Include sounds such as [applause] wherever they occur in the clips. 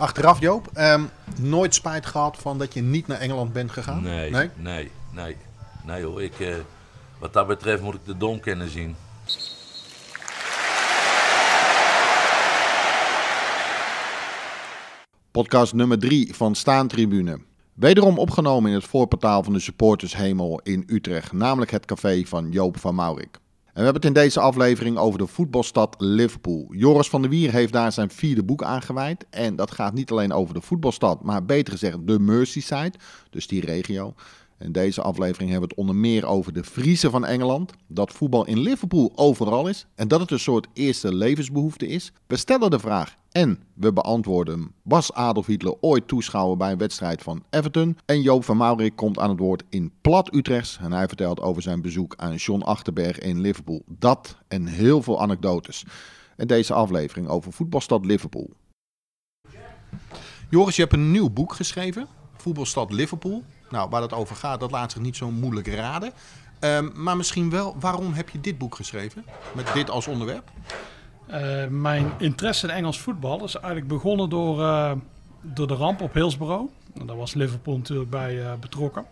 Achteraf Joop, ehm, nooit spijt gehad van dat je niet naar Engeland bent gegaan? Nee, nee, nee, nee. nee hoor. Ik, eh, wat dat betreft moet ik de dom kennen zien. Podcast nummer 3 van Staantribune. Wederom opgenomen in het voorportaal van de supportershemel in Utrecht, namelijk het café van Joop van Maurik. We hebben het in deze aflevering over de voetbalstad Liverpool. Joris van der Wier heeft daar zijn vierde boek aangeweid. En dat gaat niet alleen over de voetbalstad, maar beter gezegd de Merseyside, dus die regio. In deze aflevering hebben we het onder meer over de Friese van Engeland. Dat voetbal in Liverpool overal is en dat het een soort eerste levensbehoefte is. We stellen de vraag en we beantwoorden. Was Adolf Hitler ooit toeschouwer bij een wedstrijd van Everton? En Joop van Maurik komt aan het woord in plat Utrechts. En hij vertelt over zijn bezoek aan John Achterberg in Liverpool. Dat en heel veel anekdotes. En deze aflevering over voetbalstad Liverpool. Joris, je hebt een nieuw boek geschreven. Voetbalstad Liverpool. Nou, waar dat over gaat, dat laat zich niet zo moeilijk raden. Ehm, maar misschien wel, waarom heb je dit boek geschreven? Met dit als onderwerp? Uh, mijn interesse in Engels voetbal is eigenlijk begonnen door, uh, door de ramp op Hillsborough. En daar was Liverpool natuurlijk bij uh, betrokken.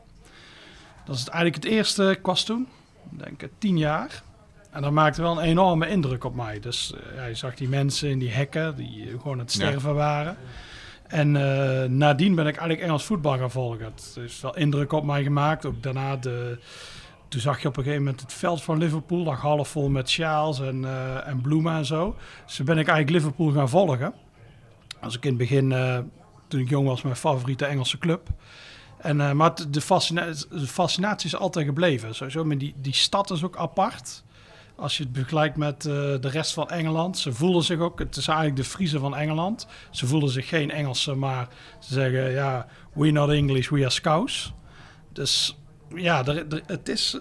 Dat is eigenlijk het eerste, ik was toen, denk ik, tien jaar. En dat maakte wel een enorme indruk op mij. Dus ja, je zag die mensen in die hekken die gewoon aan het sterven ja. waren. En uh, nadien ben ik eigenlijk Engels voetbal gaan volgen. Het heeft wel indruk op mij gemaakt. Ook daarna de... Toen zag je op een gegeven moment het veld van Liverpool. lag half vol met sjaals en, en bloemen en zo. Dus ben ik eigenlijk Liverpool gaan volgen. Als ik in het begin, uh, toen ik jong was, mijn favoriete Engelse club. En, maar de fascinatie is altijd gebleven. Sowieso, maar die, die stad is ook apart als je het vergelijkt met uh, de rest van Engeland. Ze voelen zich ook, het is eigenlijk de Friese van Engeland. Ze voelen zich geen Engelsen, maar ze zeggen ja, we not English, we are Scouse. Dus ja, er, het, is,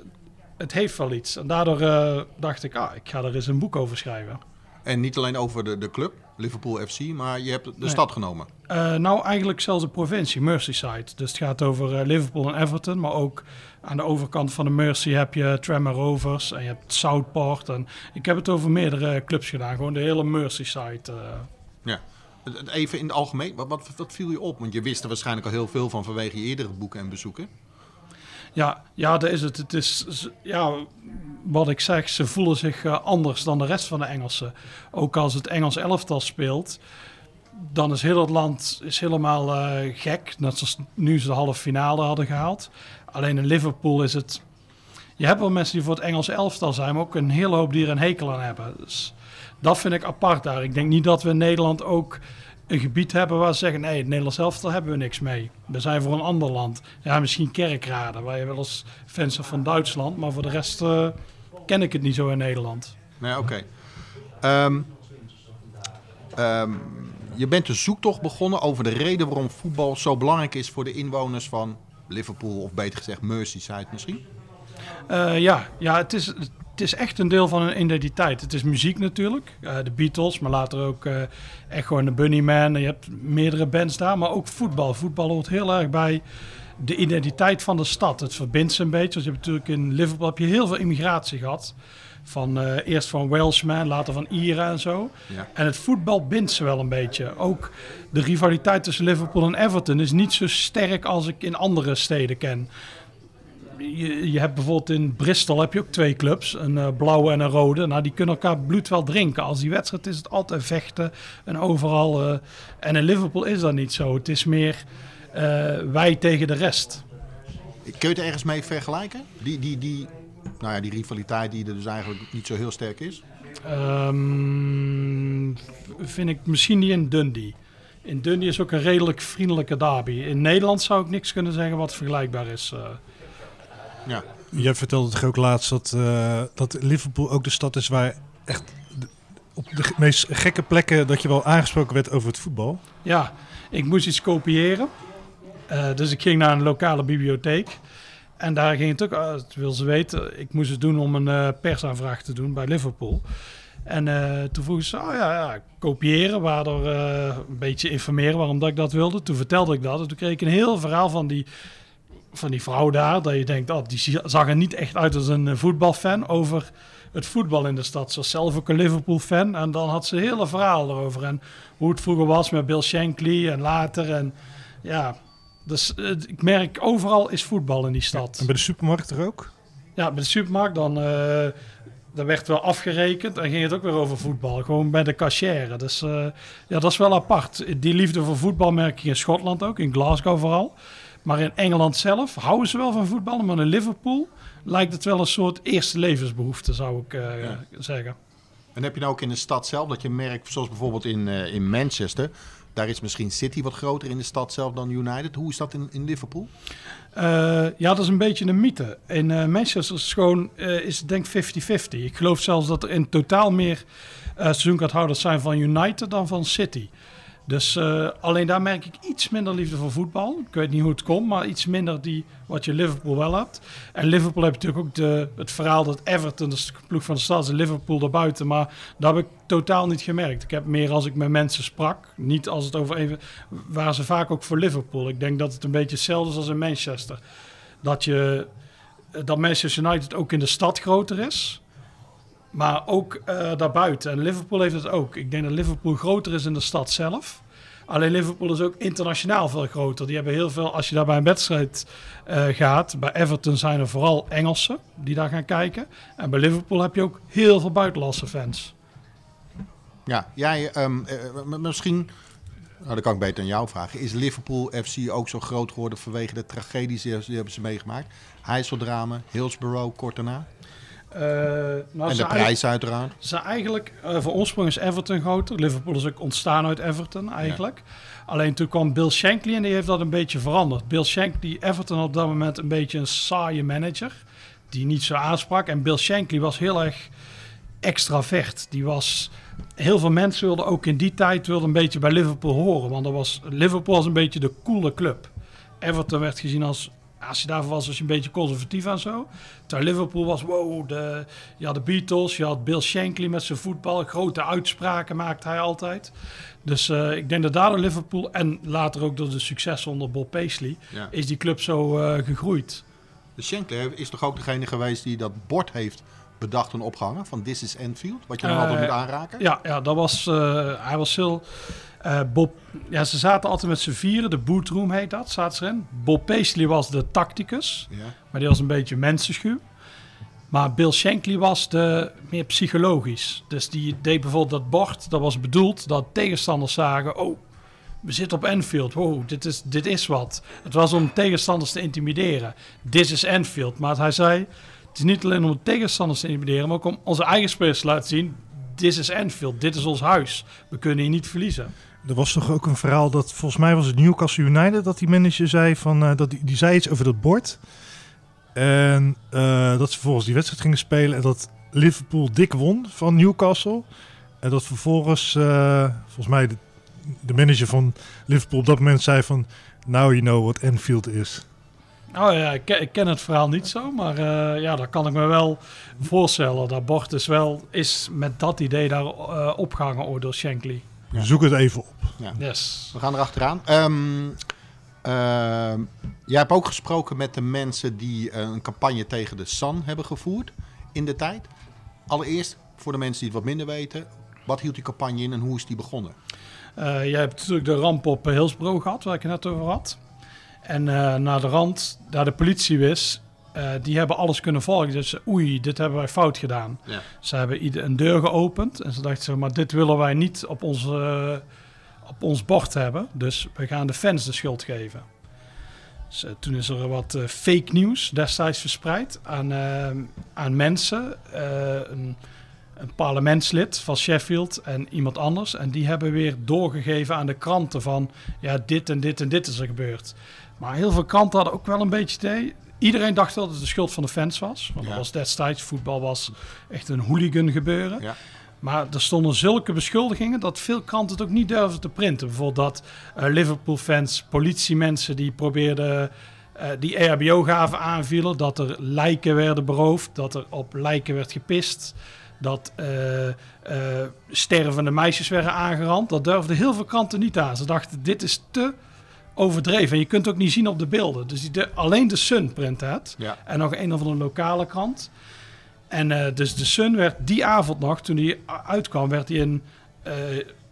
het heeft wel iets. En daardoor uh, dacht ik, ah, ik ga er eens een boek over schrijven. En niet alleen over de, de club, Liverpool FC, maar je hebt de nee. stad genomen. Uh, nou, eigenlijk zelfs de provincie, Merseyside. Dus het gaat over uh, Liverpool en Everton, maar ook aan de overkant van de Mersey heb je Tremor Rovers en je hebt Southport. En ik heb het over meerdere clubs gedaan, gewoon de hele Merseyside. Uh. Ja. Even in het algemeen, wat, wat, wat, viel je op? Want je wist er waarschijnlijk al heel veel van vanwege je eerdere boeken en bezoeken. Ja, ja, dat is het. Het is, ja, wat ik zeg, ze voelen zich uh, anders dan de rest van de Engelsen. Ook als het Engels elftal speelt, dan is heel het land is helemaal uh, gek. Net zoals nu ze de halve finale hadden gehaald. Alleen in Liverpool is het... Je hebt wel mensen die voor het Engelse elftal zijn, maar ook een hele hoop die er een hekel aan hebben. Dus dat vind ik apart daar. Ik denk niet dat we in Nederland ook een gebied hebben waar ze zeggen: nee, het Nederlands elftal hebben we niks mee. We zijn voor een ander land. Ja, misschien kerkraden, waar je wel eens fans van Duitsland, maar voor de rest uh, ken ik het niet zo in Nederland. Nee, oké. Okay. Um, um, je bent de zoektocht begonnen over de reden waarom voetbal zo belangrijk is voor de inwoners van Liverpool, of beter gezegd Merseyside misschien? Uh, ja, ja het, is, het is echt een deel van hun identiteit. Het is muziek natuurlijk, uh, de Beatles, maar later ook uh, echt gewoon de Bunnyman. Je hebt meerdere bands daar, maar ook voetbal. Voetbal hoort heel erg bij de identiteit van de stad. Het verbindt ze een beetje. Dus je hebt natuurlijk in Liverpool heb je heel veel immigratie gehad. Van, uh, eerst van Welshmen, later van Ieren en zo. Ja. En het voetbal bindt ze wel een beetje. Ook de rivaliteit tussen Liverpool en Everton is niet zo sterk als ik in andere steden ken. Je, je hebt bijvoorbeeld in Bristol heb je ook twee clubs, een uh, blauwe en een rode. Nou, die kunnen elkaar bloed wel drinken. Als die wedstrijd is het altijd vechten en overal. Uh, en in Liverpool is dat niet zo. Het is meer wij tegen de rest. Kun je het ergens mee vergelijken? Die, die, die nou ja, die rivaliteit die er dus eigenlijk niet zo heel sterk is? Um, vind ik misschien niet in Dundee. In Dundee is ook een redelijk vriendelijke derby. In Nederland zou ik niks kunnen zeggen wat vergelijkbaar is. Ja. Jij vertelde toch ook laatst dat, uh, dat Liverpool ook de stad is waar echt op de meest gekke plekken dat je wel aangesproken werd over het voetbal. Ja, ik moest iets kopiëren. Uh, dus ik ging naar een lokale bibliotheek. En daar ging het ook, uh, wil ze weten, ik moest het doen om een uh, persaanvraag te doen bij Liverpool. En uh, toen vroeg ze, oh ja, ja kopiëren, waardoor een beetje informeren waarom dat ik dat wilde. Toen vertelde ik dat en toen kreeg ik een heel verhaal van die, van die vrouw daar. Dat je denkt, oh, die zag er niet echt uit als een voetbalfan over het voetbal in de stad. Ze was zelf ook een Liverpool-fan. En dan had ze een hele verhaal erover. En hoe het vroeger was met Bill Shankly en later. En ja, dus eh, ik merk overal is voetbal in die stad. En bij de supermarkt er ook? Ja, bij de supermarkt dan, eh dan werd wel afgerekend en ging het ook weer over voetbal. Gewoon bij de cashier. Dus eh, ja, dat is wel apart. Die liefde voor voetbal merk je in Schotland ook, in Glasgow vooral. Maar in Engeland zelf houden ze wel van voetbal. Maar in Liverpool lijkt het wel een soort eerste levensbehoefte, zou ik eh, Ja. zeggen. En heb je nou ook in de stad zelf dat je merkt, zoals bijvoorbeeld in, eh, in Manchester, daar is misschien City wat groter in de stad zelf dan United. Hoe is dat in, in Liverpool? Eh, ja, dat is een beetje een mythe. In eh, Manchester is het gewoon, eh, is denk ik 50-50. Ik geloof zelfs dat er in totaal meer seizoenkaarthouders zijn van United dan van City. Dus eh, alleen daar merk ik iets minder liefde voor voetbal. Ik weet niet hoe het komt, maar iets minder die wat je Liverpool wel hebt. En Liverpool je natuurlijk ook de, het verhaal dat Everton, de ploeg van de stad, Liverpool daarbuiten. Maar dat heb ik totaal niet gemerkt. Ik heb meer als ik met mensen sprak, niet als het over even, waren ze vaak ook voor Liverpool. Ik denk dat het een beetje hetzelfde is als in Manchester. Dat je dat Manchester United ook in de stad groter is. Maar ook eh, daarbuiten. En Liverpool heeft het ook. Ik denk dat Liverpool groter is in de stad zelf. Alleen Liverpool is ook internationaal veel groter. Die hebben heel veel, als je daar bij een wedstrijd eh, gaat. Bij Everton zijn er vooral Engelsen die daar gaan kijken. En bij Liverpool heb je ook heel veel buitenlandse fans. Ja, jij, ehm, eh, misschien, nou, dat kan ik beter aan jou vragen. Is Liverpool FC ook zo groot geworden vanwege de tragedies die, die hebben ze meegemaakt? Heiseldrama, Hillsborough kort daarna. Eh, nou, en de prijs uiteraard. Ze eigenlijk, eh voor oorsprong is Everton groter. Liverpool is ook ontstaan uit Everton eigenlijk. Alleen toen kwam Bill Shankly en die heeft dat een beetje veranderd. Bill Shankly, Everton op dat moment een beetje een saaie manager. Die niet zo aansprak. En Bill Shankly was heel erg extravert. Die was, heel veel mensen wilden ook in die tijd wilden een beetje bij Liverpool horen. Want dat was, Liverpool was een beetje de coole club. Everton werd gezien als, als je daarvoor was, was je een beetje conservatief en zo. Terwijl Liverpool was, wow, de, je had de Beatles, je had Bill Shankly met zijn voetbal. Grote uitspraken maakte hij altijd. Dus eh, ik denk dat daardoor Liverpool en later ook door de succes onder Bob Paisley, Ja. is die club zo eh, gegroeid. De Shankly is toch ook degene geweest die dat bord heeft bedacht en opgehangen van This is Enfield? Wat je dan Eh, altijd moet aanraken? Ja, ja dat was, eh, hij was heel... eh, Bob, ja, ze zaten altijd met z'n vieren, de bootroom heet dat, zaten ze erin. Bob Paisley was de tacticus. Ja. Maar die was een beetje mensenschuw. Maar Bill Shankly was de, meer psychologisch. Dus die deed bijvoorbeeld dat bord. Dat was bedoeld dat tegenstanders zagen... Oh, we zitten op Enfield. Wow, dit is, dit is wat. Het was om tegenstanders te intimideren. This is Enfield. Maar hij zei... Het is niet alleen om de tegenstanders te intimideren... maar ook om onze eigen spelers te laten zien... This is Enfield. Dit is ons huis. We kunnen hier niet verliezen. Er was toch ook een verhaal dat volgens mij was het Newcastle United dat die manager zei van eh, dat die, die zei iets over dat bord. En eh, dat ze vervolgens die wedstrijd gingen spelen en dat Liverpool dik won van Newcastle. En dat vervolgens eh, volgens mij de, de manager van Liverpool op dat moment zei van now you know what Enfield is. Oh ja, ik ken, ik ken het verhaal niet zo, maar eh, ja, dat kan ik me wel voorstellen. Dat bord is wel is met dat idee daar eh, opgehangen door Shankly. Ja. Zoek het even op. Yes. We gaan erachteraan. Ehm ehm, jij hebt ook gesproken met de mensen die eh, een campagne tegen de Sun hebben gevoerd in de tijd. Allereerst, voor de mensen die het wat minder weten, wat hield die campagne in en hoe is die begonnen? Eh, je hebt natuurlijk de ramp op Hillsborough gehad, waar ik het net over had. En eh naar de rand, daar de politie wist, eh, die hebben alles kunnen volgen. Dus oei, dit hebben wij fout gedaan. Ja. Ze hebben ieder een deur geopend en ze dachten, zeg maar dit willen wij niet op ons, eh, op ons bord hebben. Dus we gaan de fans de schuld geven. Dus, toen is er wat fake nieuws destijds verspreid aan, aan mensen. Een, een parlementslid van Sheffield en iemand anders. En die hebben weer doorgegeven aan de kranten van... ja, dit en dit en dit is er gebeurd. Maar heel veel kranten hadden ook wel een beetje idee... Iedereen dacht dat het de schuld van de fans was. Want Ja. dat was destijds, voetbal was echt een hooligan gebeuren. Ja. Maar er stonden zulke beschuldigingen dat veel kranten het ook niet durfden te printen. Bijvoorbeeld dat eh, Liverpool-fans, politiemensen die probeerden... eh, die EHBO-gaven aanvielen, dat er lijken werden beroofd, dat er op lijken werd gepist, dat eh, stervende meisjes werden aangerand. Dat durfden heel veel kranten niet aan. Ze dachten, dit is te overdreven. En je kunt het ook niet zien op de beelden. Dus die de, alleen de Sun printte het. Ja. En nog een of andere lokale krant. En eh, dus de Sun werd die avond nog, toen hij uitkwam, werd hij in, eh,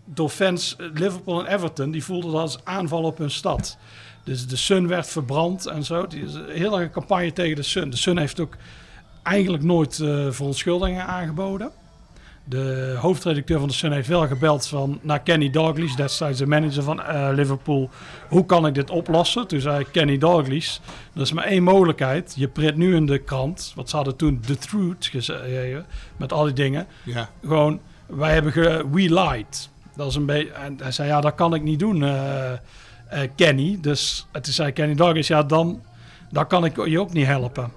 door fans eh, Liverpool en Everton, die voelden dat als aanval op hun stad. Dus de Sun werd verbrand en zo. Die is een heel erg campagne tegen de Sun. De Sun heeft ook eigenlijk nooit eh verontschuldigingen aangeboden. De hoofdredacteur van de Sun heeft wel gebeld van, naar Kenny Dalglish, destijds de manager van eh, Liverpool. Hoe kan ik dit oplossen? Toen zei Kenny Dalglish, er is maar één mogelijkheid. Je print nu in de krant, wat ze hadden toen The Truth geschreven, met al die dingen. Ja. Gewoon, wij hebben ge, we lied. Dat is een beetje, en hij zei, ja, dat kan ik niet doen, eh, eh, Kenny. Dus en toen zei Kenny Dalglish, ja, dan, dan kan ik je ook niet helpen.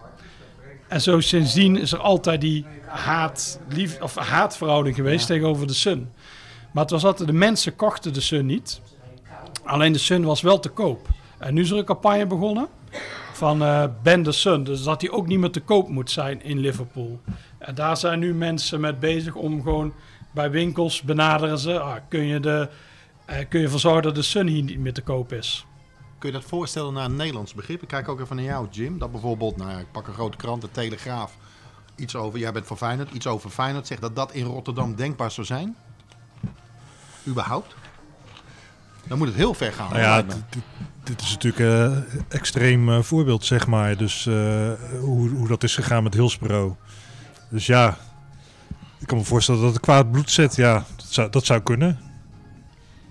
En zo sindsdien is er altijd die haat, lief, of haatverhouding geweest tegenover de Sun. Maar het was altijd, de mensen kochten de Sun niet. Alleen de Sun was wel te koop. En nu is er een campagne begonnen van eh Ben de Sun. Dus dat hij ook niet meer te koop moet zijn in Liverpool. En daar zijn nu mensen met bezig om gewoon bij winkels benaderen ze. Ah, kun, je de, eh, kun je ervoor zorgen dat de Sun hier niet meer te koop is? Kun je dat voorstellen naar een Nederlands begrip? Ik kijk ook even naar jou, Jim. Dat bijvoorbeeld, nou ja, ik pak een grote krant, de Telegraaf. Iets over, jij bent van Feyenoord, iets over Feyenoord zegt dat dat in Rotterdam denkbaar zou zijn? Überhaupt? Dan moet het heel ver gaan. Nou ja, dit, is natuurlijk een extreem eh, voorbeeld, zeg maar. Dus eh, hoe, hoe dat is gegaan met Hillsborough. Dus ja, ik kan me voorstellen dat het kwaad bloed zet. Ja, dat zou, dat zou kunnen.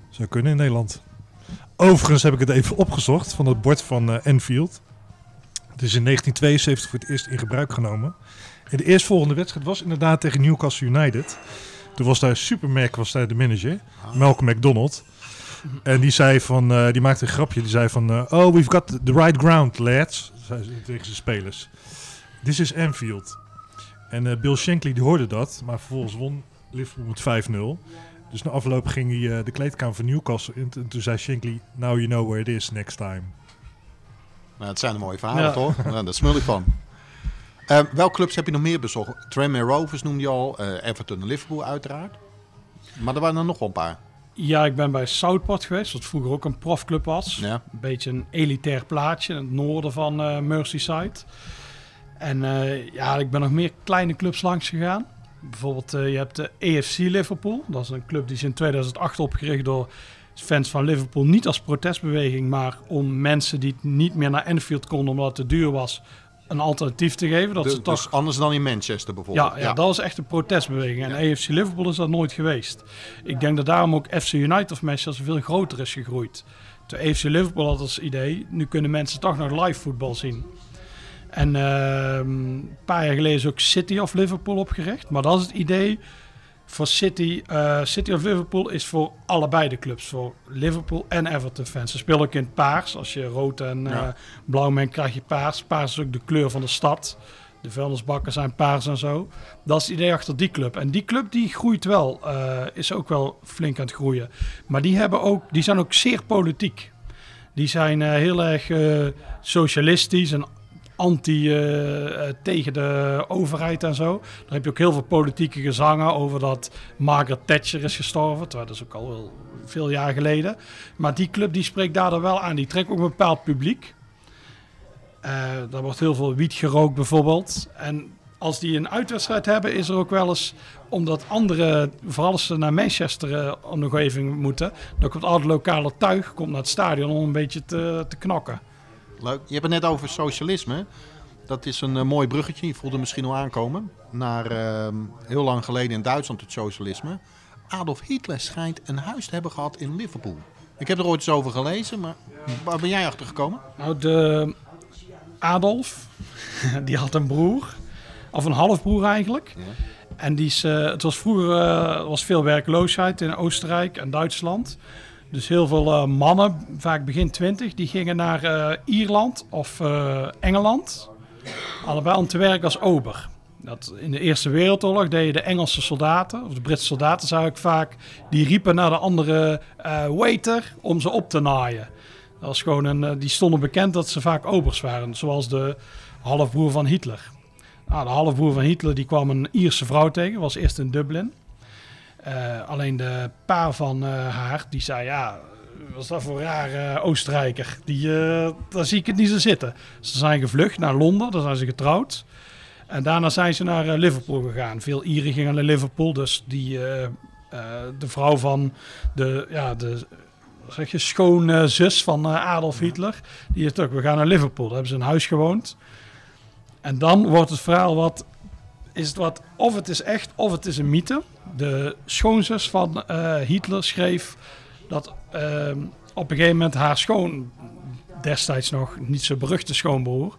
Zou kunnen in Nederland. Overigens heb ik het even opgezocht van het bord van eh, Enfield. Het is in 1972 voor het eerst in gebruik genomen. En de eerstvolgende wedstrijd was inderdaad tegen Newcastle United. Toen was daar Supermac was daar de manager, Malcolm McDonald. En die zei van, eh, die maakte een grapje. Die zei van, eh, oh, we've got the right ground, lads. Zei ze tegen zijn spelers. This is Anfield. En Bill Shankly die hoorde dat, maar vervolgens won Liverpool met 5-0. Dus na afloop ging hij eh, de kleedkamer van Newcastle in. En toen zei Shankly, now you know where it is next time. Nou, het zijn een mooie verhalen, Ja. toch? Nou, daar smul ik van. Eh, welke clubs heb je nog meer bezocht? Tranmere Rovers noemde je al. eh, Everton en Liverpool uiteraard. Maar er waren er nog wel een paar. Ja, ik ben bij Southport geweest, wat vroeger ook een profclub was. Ja. Een beetje een elitair plaatsje in het noorden van eh, Merseyside. En eh, ja, ik ben nog meer kleine clubs langs gegaan. Bijvoorbeeld, eh, je hebt de AFC Liverpool. Dat is een club die is in 2008 opgericht door fans van Liverpool. Niet als protestbeweging, maar om mensen die niet meer naar Anfield konden omdat het te duur was, een alternatief te geven. Dat Dus, ze toch dus anders dan in Manchester bijvoorbeeld. ja, ja, dat was echt een protestbeweging. En AFC Liverpool is dat nooit geweest. Ik denk dat daarom ook FC United of Manchester veel groter is gegroeid. De AFC Liverpool had als idee, nu kunnen mensen toch nog live voetbal zien. En ehm, een paar jaar geleden is ook City of Liverpool opgericht. Maar dat is het idee voor City. eh, City of Liverpool is voor allebei de clubs. Voor Liverpool en Everton fans. Ze spelen ook in het paars. Als je rood en Ja. eh, blauw bent, krijg je paars. Paars is ook de kleur van de stad. De vuilnisbakken zijn paars en zo. Dat is het idee achter die club. En die club die groeit wel, eh, is ook wel flink aan het groeien. Maar die, hebben ook, die zijn ook zeer politiek. Die zijn heel erg socialistisch en anti eh, eh, tegen de overheid en zo. Daar heb je ook heel veel politieke gezangen over dat Margaret Thatcher is gestorven. Dat is ook al veel jaar geleden. Maar die club die spreekt daar wel aan. Die trekt ook een bepaald publiek. Eh daar wordt heel veel wiet gerookt bijvoorbeeld. En als die een uitwedstrijd hebben, is er ook wel eens, omdat andere, vooral als ze naar Manchester om nog even moeten, dan komt al het lokale tuig komt naar het stadion om een beetje te, te knakken. Leuk. Je hebt het net over socialisme. Dat is een eh, mooi bruggetje. Je voelde misschien al aankomen. Naar ehm, heel lang geleden in Duitsland het socialisme. Adolf Hitler schijnt een huis te hebben gehad in Liverpool. Ik heb er ooit eens over gelezen, maar waar ben jij achter gekomen? Nou, de Adolf, [laughs] die had een broer, of een halfbroer eigenlijk. En die is, eh, het was vroeger eh, was veel werkloosheid in Oostenrijk en Duitsland. Dus heel veel eh, mannen, vaak begin twintig, die gingen naar eh, Ierland of eh, Engeland. Allebei om te werken als ober. Dat, in de Eerste Wereldoorlog deden de Engelse soldaten, of de Britse soldaten zou ik vaak, die riepen naar de andere waiter om ze op te naaien. Dat was gewoon een, die stonden bekend dat ze vaak obers waren, zoals de halfbroer van Hitler. Nou, de halfbroer van Hitler die kwam een Ierse vrouw tegen, was eerst in Dublin. Eh, alleen de pa van eh, haar, die zei ja, wat is dat voor een rare Oostenrijker? Die, eh, daar zie ik het niet zo zitten. Ze zijn gevlucht naar Londen, daar zijn ze getrouwd. En daarna zijn ze naar eh, Liverpool gegaan. Veel Ieren gingen naar Liverpool. Dus die, eh, eh, de vrouw van de, ja, de zeg je, schoonzus van eh, Adolf Hitler. Die is ook, we gaan naar Liverpool. Daar hebben ze een huis gewoond. En dan wordt het verhaal wat, is het wat, of het is echt, of het is een mythe. De schoonzus van eh, Hitler schreef dat ehm, op een gegeven moment haar schoon, destijds nog niet zo beruchte schoonbroer,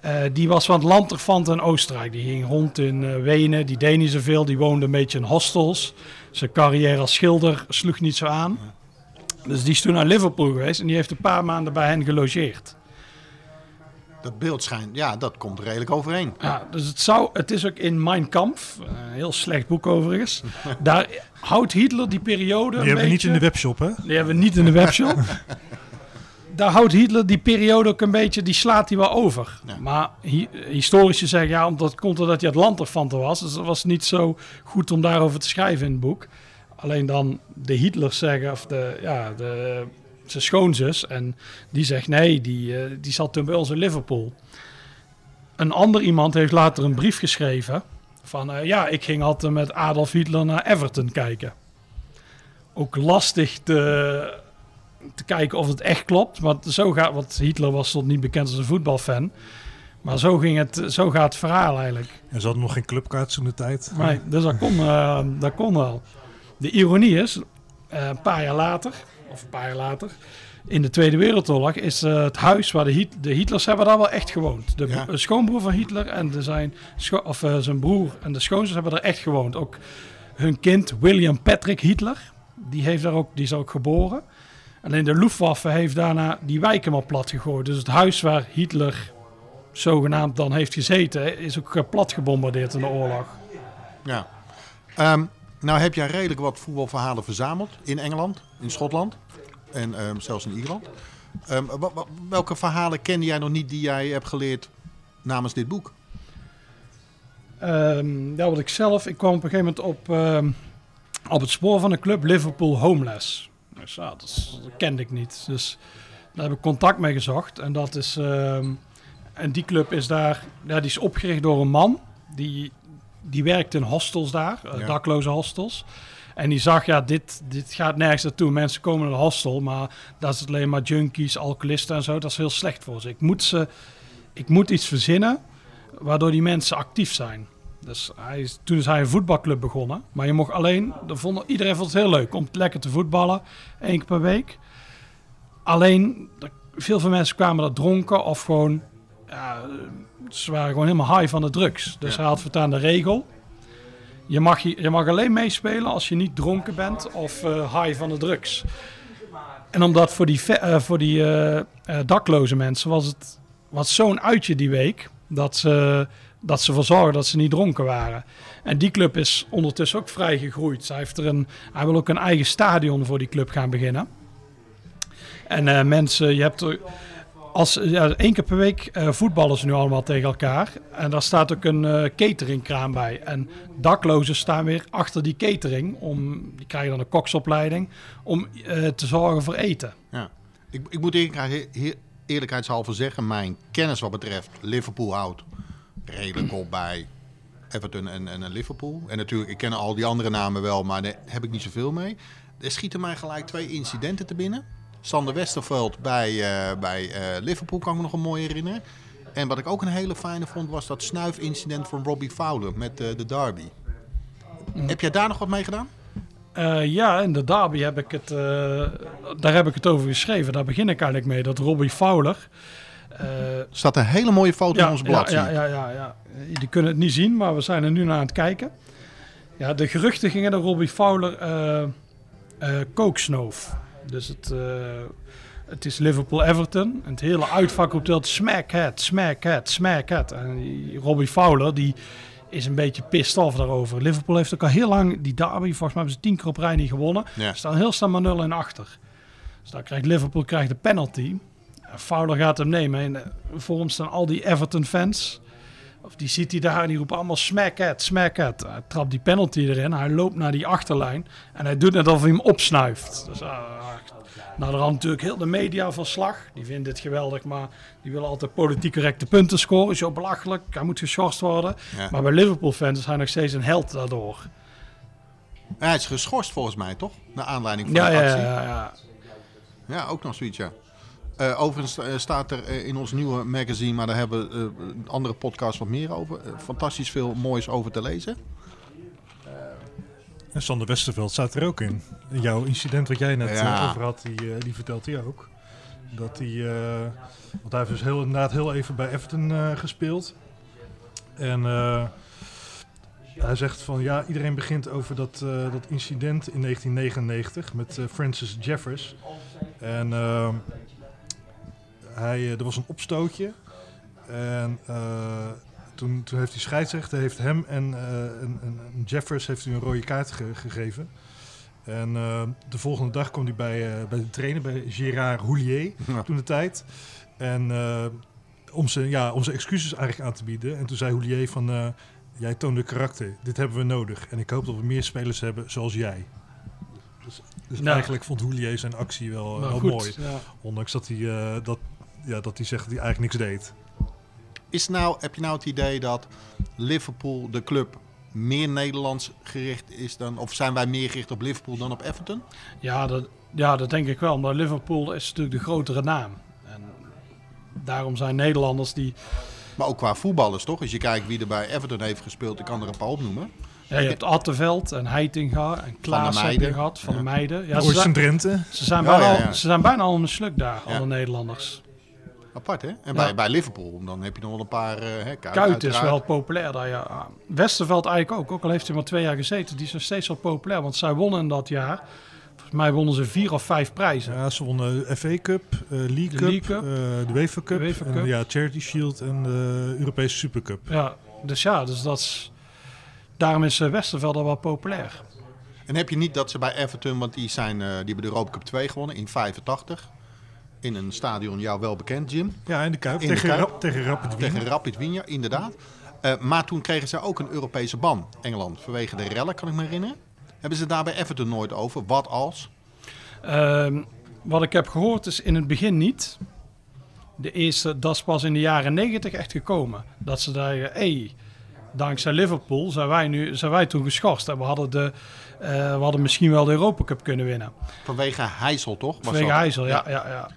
eh, die was van het landterfant in Oostenrijk. Die ging rond in eh, Wenen, die deed niet zoveel, die woonde een beetje in hostels. Zijn carrière als schilder sloeg niet zo aan. Dus die is toen naar Liverpool geweest en die heeft een paar maanden bij hen gelogeerd. Dat beeld schijnt, ja, dat komt redelijk overeen. Ja, dus het, zou, het is ook in Mein Kampf, een heel slecht boek overigens. [laughs] Daar houdt Hitler die periode Die een hebben we niet in de webshop, hè? Die hebben we niet in de webshop. [laughs] Daar houdt Hitler die periode ook een beetje, die slaat hij wel over. Ja. Maar hi- historici zeggen ja, omdat het komt doordat hij het landerfanten was. Dus het was niet zo goed om daarover te schrijven in het boek. Alleen dan de Hitlers zeggen, of de, ja, de, zijn schoonzus. En die zegt nee, die, eh, die zat toen bij ons in Liverpool. Een ander iemand heeft later een brief geschreven. Van eh, ja, ik ging altijd met Adolf Hitler naar Everton kijken. Ook lastig te, te kijken of het echt klopt. Want, zo gaat, want Hitler was tot niet bekend als een voetbalfan. Maar zo, ging het, zo gaat het verhaal eigenlijk. En ze hadden nog geen clubkaart toen de tijd. Nee, dus dat kon, eh, dat kon wel. De ironie is, een paar jaar later, of een paar jaar later, in de Tweede Wereldoorlog is eh, het huis waar de, Hit- de Hitlers hebben daar wel echt gewoond. De Ja. bro- schoonbroer van Hitler en de zijn, of, eh, zijn broer en de schoonzus hebben er echt gewoond. Ook hun kind William Patrick Hitler, die, heeft daar ook, die is ook geboren. Alleen de Luftwaffe heeft daarna die wijk helemaal plat gegooid. Dus het huis waar Hitler zogenaamd dan heeft gezeten, is ook eh, plat gebombardeerd in de oorlog. Ja. Ehm, nou heb jij redelijk wat voetbalverhalen verzameld in Engeland, in Schotland en ehm, zelfs in Ierland. Ehm, welke verhalen kende jij nog niet die jij hebt geleerd namens dit boek? Ehm, ja, wat ik zelf, ik kwam op een gegeven moment op, op het spoor van een club Liverpool Homeless. Dus ja, dat, is- dat kende ik niet. Dus daar heb ik contact mee gezocht. En dat is, en die club is daar, die is opgericht door een man die, die werkt in hostels daar, eh, Ja. dakloze hostels. En die zag, ja, dit, dit gaat nergens naartoe. Mensen komen naar een hostel, maar dat is alleen maar junkies, alcoholisten en zo. Dat is heel slecht voor ze. Ik moet, ze, ik moet iets verzinnen waardoor die mensen actief zijn. Dus hij is, toen is hij een voetbalclub begonnen. Maar je mocht alleen, vond, iedereen vond het heel leuk om lekker te voetballen, één keer per week. Alleen, er- veel van mensen kwamen dat dronken of gewoon, ja, ze waren gewoon helemaal high van de drugs. Dus Ja. hij had voortaan de regel. Je mag, je, mag alleen meespelen als je niet dronken bent of eh, high van de drugs. En omdat voor die, eh, voor die eh, dakloze mensen was het was zo'n uitje die week dat ze, dat ze ervoor zorgden dat ze niet dronken waren. En die club is ondertussen ook vrij gegroeid. Hij, heeft er een, hij wil ook een eigen stadion voor die club gaan beginnen. En mensen, je hebt er, als, één keer per week eh, voetballen ze nu allemaal tegen elkaar. En daar staat ook een eh, cateringkraan bij. En daklozen staan weer achter die catering. Om, die krijgen dan een koksopleiding om eh, te zorgen voor eten. Ja. Ik, ik moet eerlijk- he- eerlijkheidshalve zeggen, mijn kennis wat betreft Liverpool houdt redelijk op bij Everton en, en, en Liverpool. En natuurlijk, ik ken al die andere namen wel, maar daar heb ik niet zoveel mee. Er schieten mij gelijk twee incidenten te binnen. Sander Westerveld bij, eh, bij eh, Liverpool kan ik me nog een mooi herinneren. En wat ik ook een hele fijne vond, was dat snuifincident van Robbie Fowler met eh, de derby. Heb jij daar nog wat mee gedaan? Ja, in de derby heb ik het, daar heb ik het over geschreven. Daar begin ik eigenlijk mee. Dat Robbie Fowler. Er staat een hele mooie foto in ons blad. ja, ja, ja, ja. Jullie kunnen het niet zien, maar we zijn er nu naar aan het kijken. Ja, de geruchten gingen dat Robbie Fowler eh eh coke snoof. Dus het, eh, het is Liverpool-Everton. En het hele uitvak roept altijd smackhead, smackhead, smackhead. En Robbie Fowler, die is een beetje pissed off daarover. Liverpool heeft ook al heel lang die derby, volgens mij hebben ze tien keer op rij niet gewonnen. Ja. Ze staan heel snel maar 0 en achter. Dus dan krijgt Liverpool krijgt de penalty. En Fowler gaat hem nemen. En eh, voor hem staan al die Everton-fans. Of die ziet hij daar en die roept allemaal smack it, smack it. Hij trapt die penalty erin, hij loopt naar die achterlijn en hij doet net alsof hij hem opsnuift. Dus uh, nou, er natuurlijk heel de media van slag. Die vinden dit geweldig, maar die willen altijd politiek correcte punten scoren. Is zo belachelijk, hij moet geschorst worden. Ja. Maar bij Liverpool-fans is hij nog steeds een held daardoor. Ja, hij is geschorst volgens mij, toch? Naar aanleiding van Ja, de ja, actie. ja, ja. Ja, ook nog zoiets, ja. Eh, overigens eh, staat er eh, in ons nieuwe magazine, maar daar hebben we eh, andere podcasts wat meer over. fantastisch veel moois over te lezen. En Sander Westerveld staat er ook in. Jouw incident wat jij net Ja. over had, die, die vertelt hij ook. Dat hij, want hij heeft dus heel, inderdaad heel even bij Everton gespeeld. En hij zegt van ja, iedereen begint over dat, dat incident in 1999 met Francis Jeffers. En hij, eh, er was een opstootje. En eh, toen, toen heeft die scheidsrechter heeft hem en eh, een, een, een Jeffers heeft hij een rode kaart ge- gegeven. En eh, de volgende dag kwam hij bij, eh, bij de trainer, bij Gérard Houllier, Ja. toen de tijd. En eh, om, zijn, ja, om zijn excuses eigenlijk aan te bieden. En toen zei Houllier van, eh, jij toonde karakter, dit hebben we nodig. En ik hoop dat we meer spelers hebben zoals jij. Dus, dus Nou. eigenlijk vond Houllier zijn actie wel, wel goed, mooi. ja. Ondanks dat hij, eh, dat, ja, dat hij zegt dat hij eigenlijk niks deed. Is nou, heb je nou het idee dat Liverpool, de club, meer Nederlands gericht is dan... Of zijn wij meer gericht op Liverpool dan op Everton? Ja, dat, ja, dat denk ik wel. Maar Liverpool is natuurlijk de grotere naam. En daarom zijn Nederlanders die... Maar ook qua voetballers, toch? Als je kijkt wie er bij Everton heeft gespeeld, ik kan er een paar opnoemen. Ja, je hebt Atteveld en Heitinga en Klaas heb je gehad, Van Ja. de Meiden. Ja, ze, zijn, Drenthe. ze, zijn Ja, bijna ja, al- ja. ze zijn bijna al een sluk daar, Ja. alle Nederlanders. Apart, hè? En Ja. bij, bij Liverpool, dan heb je nog wel een paar... eh hè, Kuit, Kuit is wel populair daar, ja. Westerveld eigenlijk ook, ook al heeft hij maar twee jaar gezeten. Die is nog steeds wel populair, want zij wonnen dat jaar. Volgens mij wonnen ze vier of vijf prijzen. Ja, ze wonnen FA Cup, eh, League De Cup, League Cup. eh, de UEFA Cup, De UEFA en Cup. ja, Charity Shield en de Europese Supercup. Ja, dus ja, dus dat is, daarom is Westerveld al wel populair. En heb je niet dat ze bij Everton, want die, zijn, die hebben de Europa Cup 2 gewonnen in 85. In een stadion jou wel bekend, Jim. Ja, in de Kuip, In de tegen, Kuip. Rap, tegen Rapid Wien. Tegen Rapid Wien, inderdaad. Eh, maar toen kregen ze ook een Europese ban, Engeland. Vanwege de rellen, kan ik me herinneren. Hebben ze daar bij Everton nooit over? Wat als? Ehm, wat ik heb gehoord is in het begin niet. De eerste, dat is pas in de jaren negentig echt gekomen. Dat ze daar, hey, dankzij Liverpool zijn wij, nu, zijn wij toen geschorst. En we hadden, de, we hadden misschien wel de Europa Cup kunnen winnen. Vanwege Heysel, toch? Was Vanwege dat? IJssel, ja. ja, ja.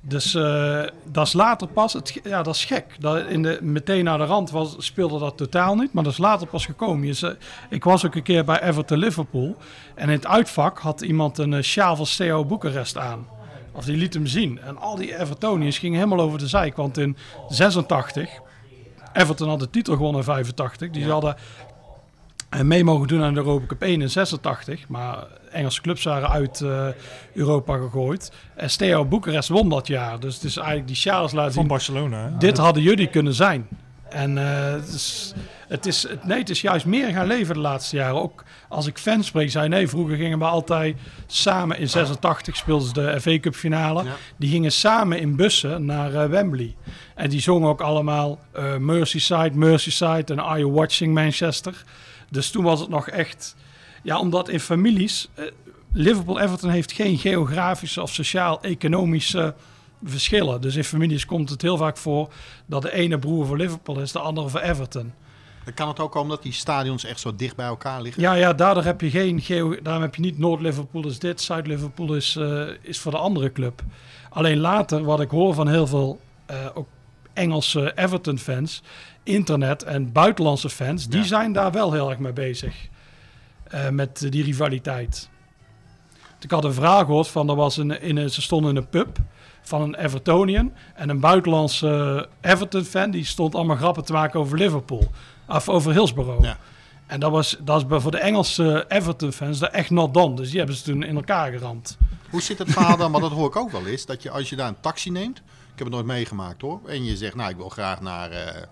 Dus eh, dat is later pas, het, ja dat is gek. Dat in de, meteen naar de rand was, speelde dat totaal niet, maar dat is later pas gekomen. Je ze- ik was ook een keer bij Everton Liverpool en in het uitvak had iemand een eh, sjaal van Steaua Boekarest aan. Of die liet hem zien. En al die Evertoniërs gingen helemaal over de zijk, want in 86, Everton had de titel gewonnen in 85, die hadden en mee mogen doen aan de Europa Cup 1 in 86. Maar Engelse clubs waren uit eh, Europa gegooid. En Steaua Boekarest won dat jaar. Dus het is eigenlijk die Charles laten Van zien. Barcelona. hè? Dit hadden jullie kunnen zijn. En eh, het, is, het, is, het, nee, het is juist meer gaan leven de laatste jaren. Ook als ik fans spreek, zei nee, vroeger gingen we altijd samen in 86 speelden ze de FA Cup finale. Ja. Die gingen samen in bussen naar eh, Wembley. En die zongen ook allemaal eh, Merseyside, Merseyside en Are You Watching Manchester. Dus toen was het nog echt... Ja, omdat in families... eh, Liverpool-Everton heeft geen geografische of sociaal-economische verschillen. Dus in families komt het heel vaak voor dat de ene broer voor Liverpool is, de andere voor Everton. Dan kan het ook komen dat die stadions echt zo dicht bij elkaar liggen. Ja, ja daardoor heb je geen geo daarom heb je niet Noord-Liverpool is dit, Zuid-Liverpool is, eh, is voor de andere club. Alleen later, wat ik hoor van heel veel eh, ook Engelse Everton-fans, internet en buitenlandse fans, die zijn daar wel heel erg mee bezig. eh, met die rivaliteit. Ik had een vraag gehoord van, er was een, in een, ze stonden in een pub van een Evertonian en een buitenlandse Everton-fan, die stond allemaal grappen te maken over Liverpool. Of over Hillsborough. Ja. En dat was, dat is voor de Engelse Everton-fans dat echt not done. Dus die hebben ze toen in elkaar geramd. Hoe zit het verhaal dan? Want dat hoor ik ook wel eens. Dat je als je daar een taxi neemt. Ik heb het nooit meegemaakt hoor. En je zegt, nou ik wil graag naar eh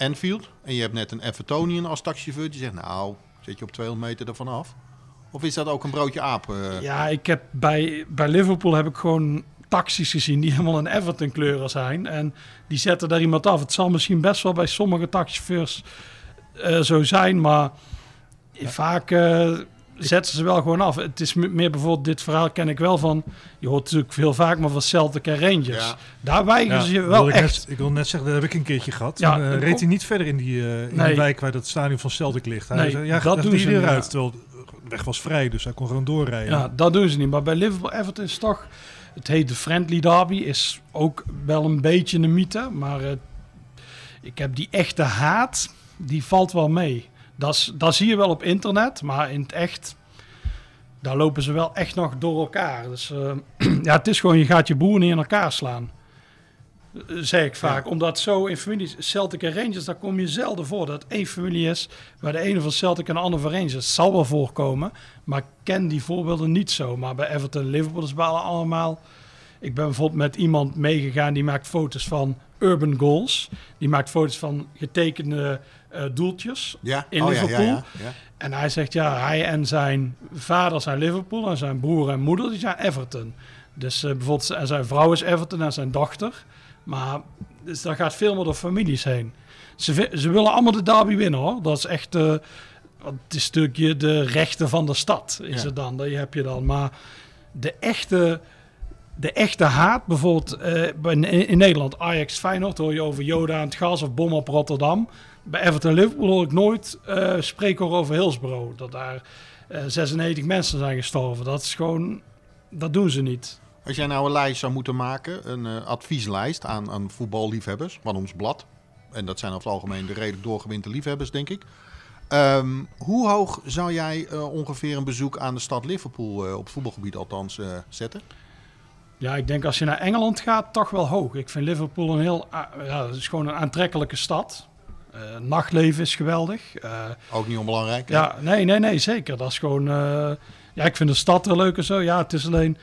Anfield. En je hebt net een Evertonian als taxichauffeur. Die zegt, nou zit je op 200 meter ervan af. Of is dat ook een broodje aap? eh? Ja, ik heb bij, bij Liverpool heb ik gewoon taxis gezien die [laughs] helemaal een Everton kleuren zijn. En die zetten daar iemand af. Het zal misschien best wel bij sommige taxichauffeurs uh, zo zijn, maar vaak uh, zetten ze wel gewoon af. Het is meer bijvoorbeeld, dit verhaal ken ik wel van, je hoort natuurlijk veel vaak maar van Celtic en Rangers. Ja. Daar weigeren ze je wel ik echt. ik wil net zeggen, dat heb ik een keertje gehad. Ja, en, uh, reed hij niet verder in die, in die wijk waar dat stadion van Celtic ligt. Hij nee, zei, ja, dat doen ze eruit. Terwijl de weg was vrij, dus hij kon gewoon doorrijden. Ja, dat doen ze niet. Maar bij Liverpool Everton is toch het heet de Friendly Derby, is ook wel een beetje een mythe. Maar uh, ik heb die echte haat, die valt wel mee. Dat, dat zie je wel op internet, maar in het echt, daar lopen ze wel echt nog door elkaar. Dus uh, [clears throat] ja, het is gewoon, je gaat je boeren niet in elkaar slaan. Zeg ik vaak. Ja. Omdat zo in families, Celtic en Rangers, daar kom je zelden voor. Dat één familie is waar de ene van Celtic en de andere van Rangers. Het zal wel voorkomen, maar ik ken die voorbeelden niet zo. Maar bij Everton en Liverpool is allemaal... Ik ben bijvoorbeeld met iemand meegegaan die maakt foto's van urban goals. Die maakt foto's van getekende uh, doeltjes ja. in oh, Liverpool. Ja, ja, en hij zegt ja, hij en zijn vader zijn Liverpool en zijn broer en moeder die zijn Everton. Dus uh, bijvoorbeeld en zijn vrouw is Everton en zijn dochter. Maar dus daar gaat veel meer door families heen. Ze, ze willen allemaal de derby winnen hoor. Dat is echt... Uh, het is natuurlijk de rechten van de stad is het dan. Dat heb je dan. Maar de echte de echte haat, bijvoorbeeld uh, in, Nederland, Ajax Feyenoord, hoor je over Joda aan het gas of bom op Rotterdam. Bij Everton Liverpool hoor ik nooit uh, spreken over Hillsborough. Dat daar uh, 96 mensen zijn gestorven. Dat is gewoon, dat doen ze niet. Als jij nou een lijst zou moeten maken, een advieslijst aan, aan voetballiefhebbers van ons blad. En dat zijn over het algemeen de redelijk doorgewinte liefhebbers, denk ik. Um, hoe hoog zou jij ongeveer een bezoek aan de stad Liverpool, op voetbalgebied althans, zetten? Ja, ik denk als je naar Engeland gaat, toch wel hoog. Ik vind Liverpool een heel, ja, het is gewoon een aantrekkelijke stad. Uh, nachtleven is geweldig. Uh, Ook niet onbelangrijk. Hè? Ja, nee, nee, nee, zeker. Dat is gewoon, uh, ja, ik vind de stad er leuk en zo. Ja, het is alleen,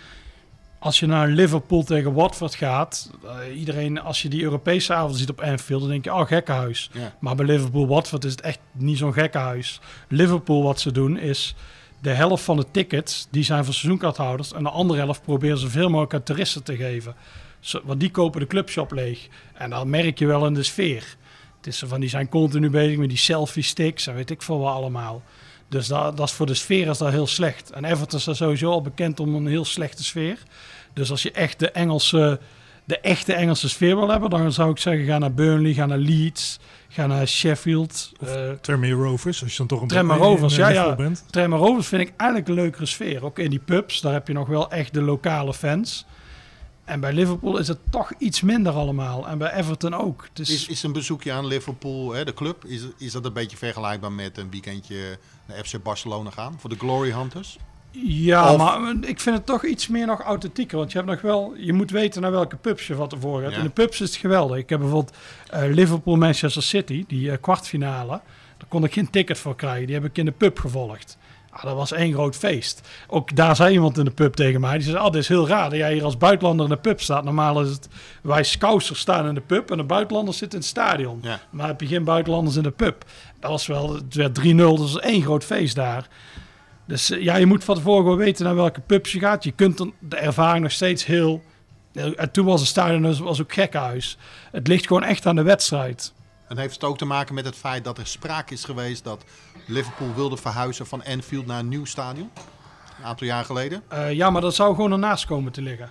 als je naar Liverpool tegen Watford gaat, iedereen, als je die Europese avond ziet op Anfield, dan denk je, oh, gekkenhuis. Ja. Maar bij Liverpool-Watford is het echt niet zo'n gekkenhuis. Liverpool, wat ze doen, is de helft van de tickets die zijn voor seizoenkaarthouders en de andere helft proberen ze veel mogelijk aan toeristen te geven. Want die kopen de clubshop leeg. En dan merk je wel in de sfeer. Het is van die zijn continu bezig met die selfie sticks en weet ik veel wat allemaal. Dus dat, dat is voor de sfeer is dat heel slecht. En Everton is sowieso al bekend om een heel slechte sfeer. Dus als je echt de Engelse, de echte Engelse sfeer wil hebben, dan zou ik zeggen ga naar Burnley, ga naar Leeds. Ga naar Sheffield. Of uh, Tranmere Rovers, als je dan toch een Tranmere Rovers, ja, ja. bent. Tranmere Rovers vind ik eigenlijk een leukere sfeer. Ook in die pubs, daar heb je nog wel echt de lokale fans. En bij Liverpool is het toch iets minder allemaal. En bij Everton ook. Dus... Is, is een bezoekje aan Liverpool, hè, de club, is, is dat een beetje vergelijkbaar met een weekendje naar FC Barcelona gaan? Voor de Glory Hunters? Ja, of... maar ik vind het toch iets meer nog authentieker. Want je hebt nog wel, je moet weten naar welke pubs je van tevoren gaat. Ja. In de pubs is het geweldig. Ik heb bijvoorbeeld uh, Liverpool Manchester City, die uh, kwartfinale. Daar kon ik geen ticket voor krijgen. Die heb ik in de pub gevolgd. Ah, dat was één groot feest. Ook daar zei iemand in de pub tegen mij. Die zei, oh, dit is heel raar dat jij hier als buitenlander in de pub staat. Normaal is het, wij scousers staan in de pub en de buitenlanders zitten in het stadion. Ja. Maar heb je geen buitenlanders in de pub. Dat was wel, het werd 3-0, dat was één groot feest daar. Dus ja, je moet van tevoren gewoon weten naar welke pubs je gaat. Je kunt dan de ervaring nog steeds heel... En toen was het stadion was ook gekhuis. Het ligt gewoon echt aan de wedstrijd. En heeft het ook te maken met het feit dat er sprake is geweest dat Liverpool wilde verhuizen van Anfield naar een nieuw stadion? Een aantal jaar geleden? Uh, ja, maar dat zou gewoon ernaast komen te liggen.